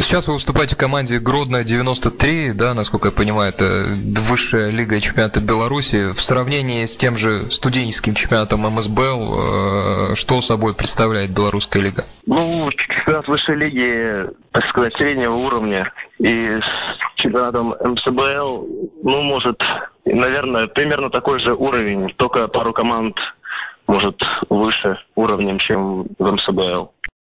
Сейчас вы выступаете в команде Гродно 93, да, насколько я понимаю, это высшая лига чемпионата Беларуси. В сравнении с тем же студенческим чемпионатом МСБЛ, э, что собой представляет белорусская лига? Ну, чемпионат высшей лиги, так сказать, среднего уровня. И с чемпионатом МСБЛ, ну, может, наверное, примерно такой же уровень, только пару команд может выше уровнем, чем в МСБЛ.